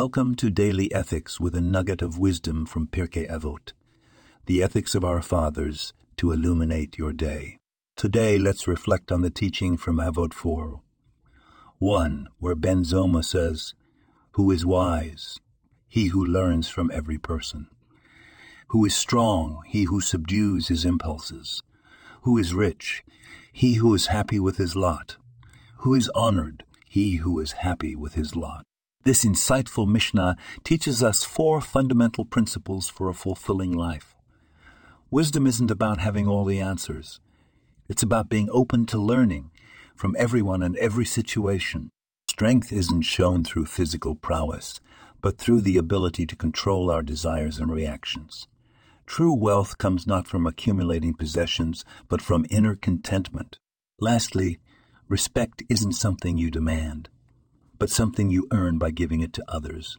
Welcome to Daily Ethics with a nugget of wisdom from Pirkei Avot, the ethics of our fathers to illuminate your day. Today, let's reflect on the teaching from Avot 4. 1. Where Ben Zoma says, Who is wise? He who learns from every person. Who is strong? He who subdues his impulses. Who is rich? He who is happy with his lot. Who is honored? He who is happy with his lot. This insightful Mishnah teaches us four fundamental principles for a fulfilling life. Wisdom isn't about having all the answers. It's about being open to learning from everyone and every situation. Strength isn't shown through physical prowess, but through the ability to control our desires and reactions. True wealth comes not from accumulating possessions, but from inner contentment. Lastly, respect isn't something you demand but something you earn by giving it to others.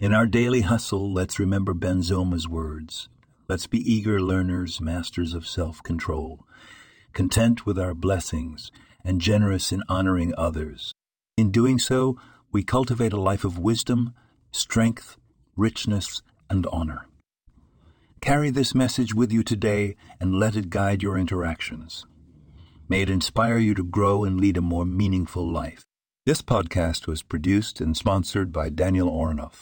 In our daily hustle, let's remember Ben Zoma's words. Let's be eager learners, masters of self control, content with our blessings, and generous in honoring others. In doing so, we cultivate a life of wisdom, strength, richness, and honor. Carry this message with you today and let it guide your interactions. May it inspire you to grow and lead a more meaningful life. This podcast was produced and sponsored by Daniel Ornoff.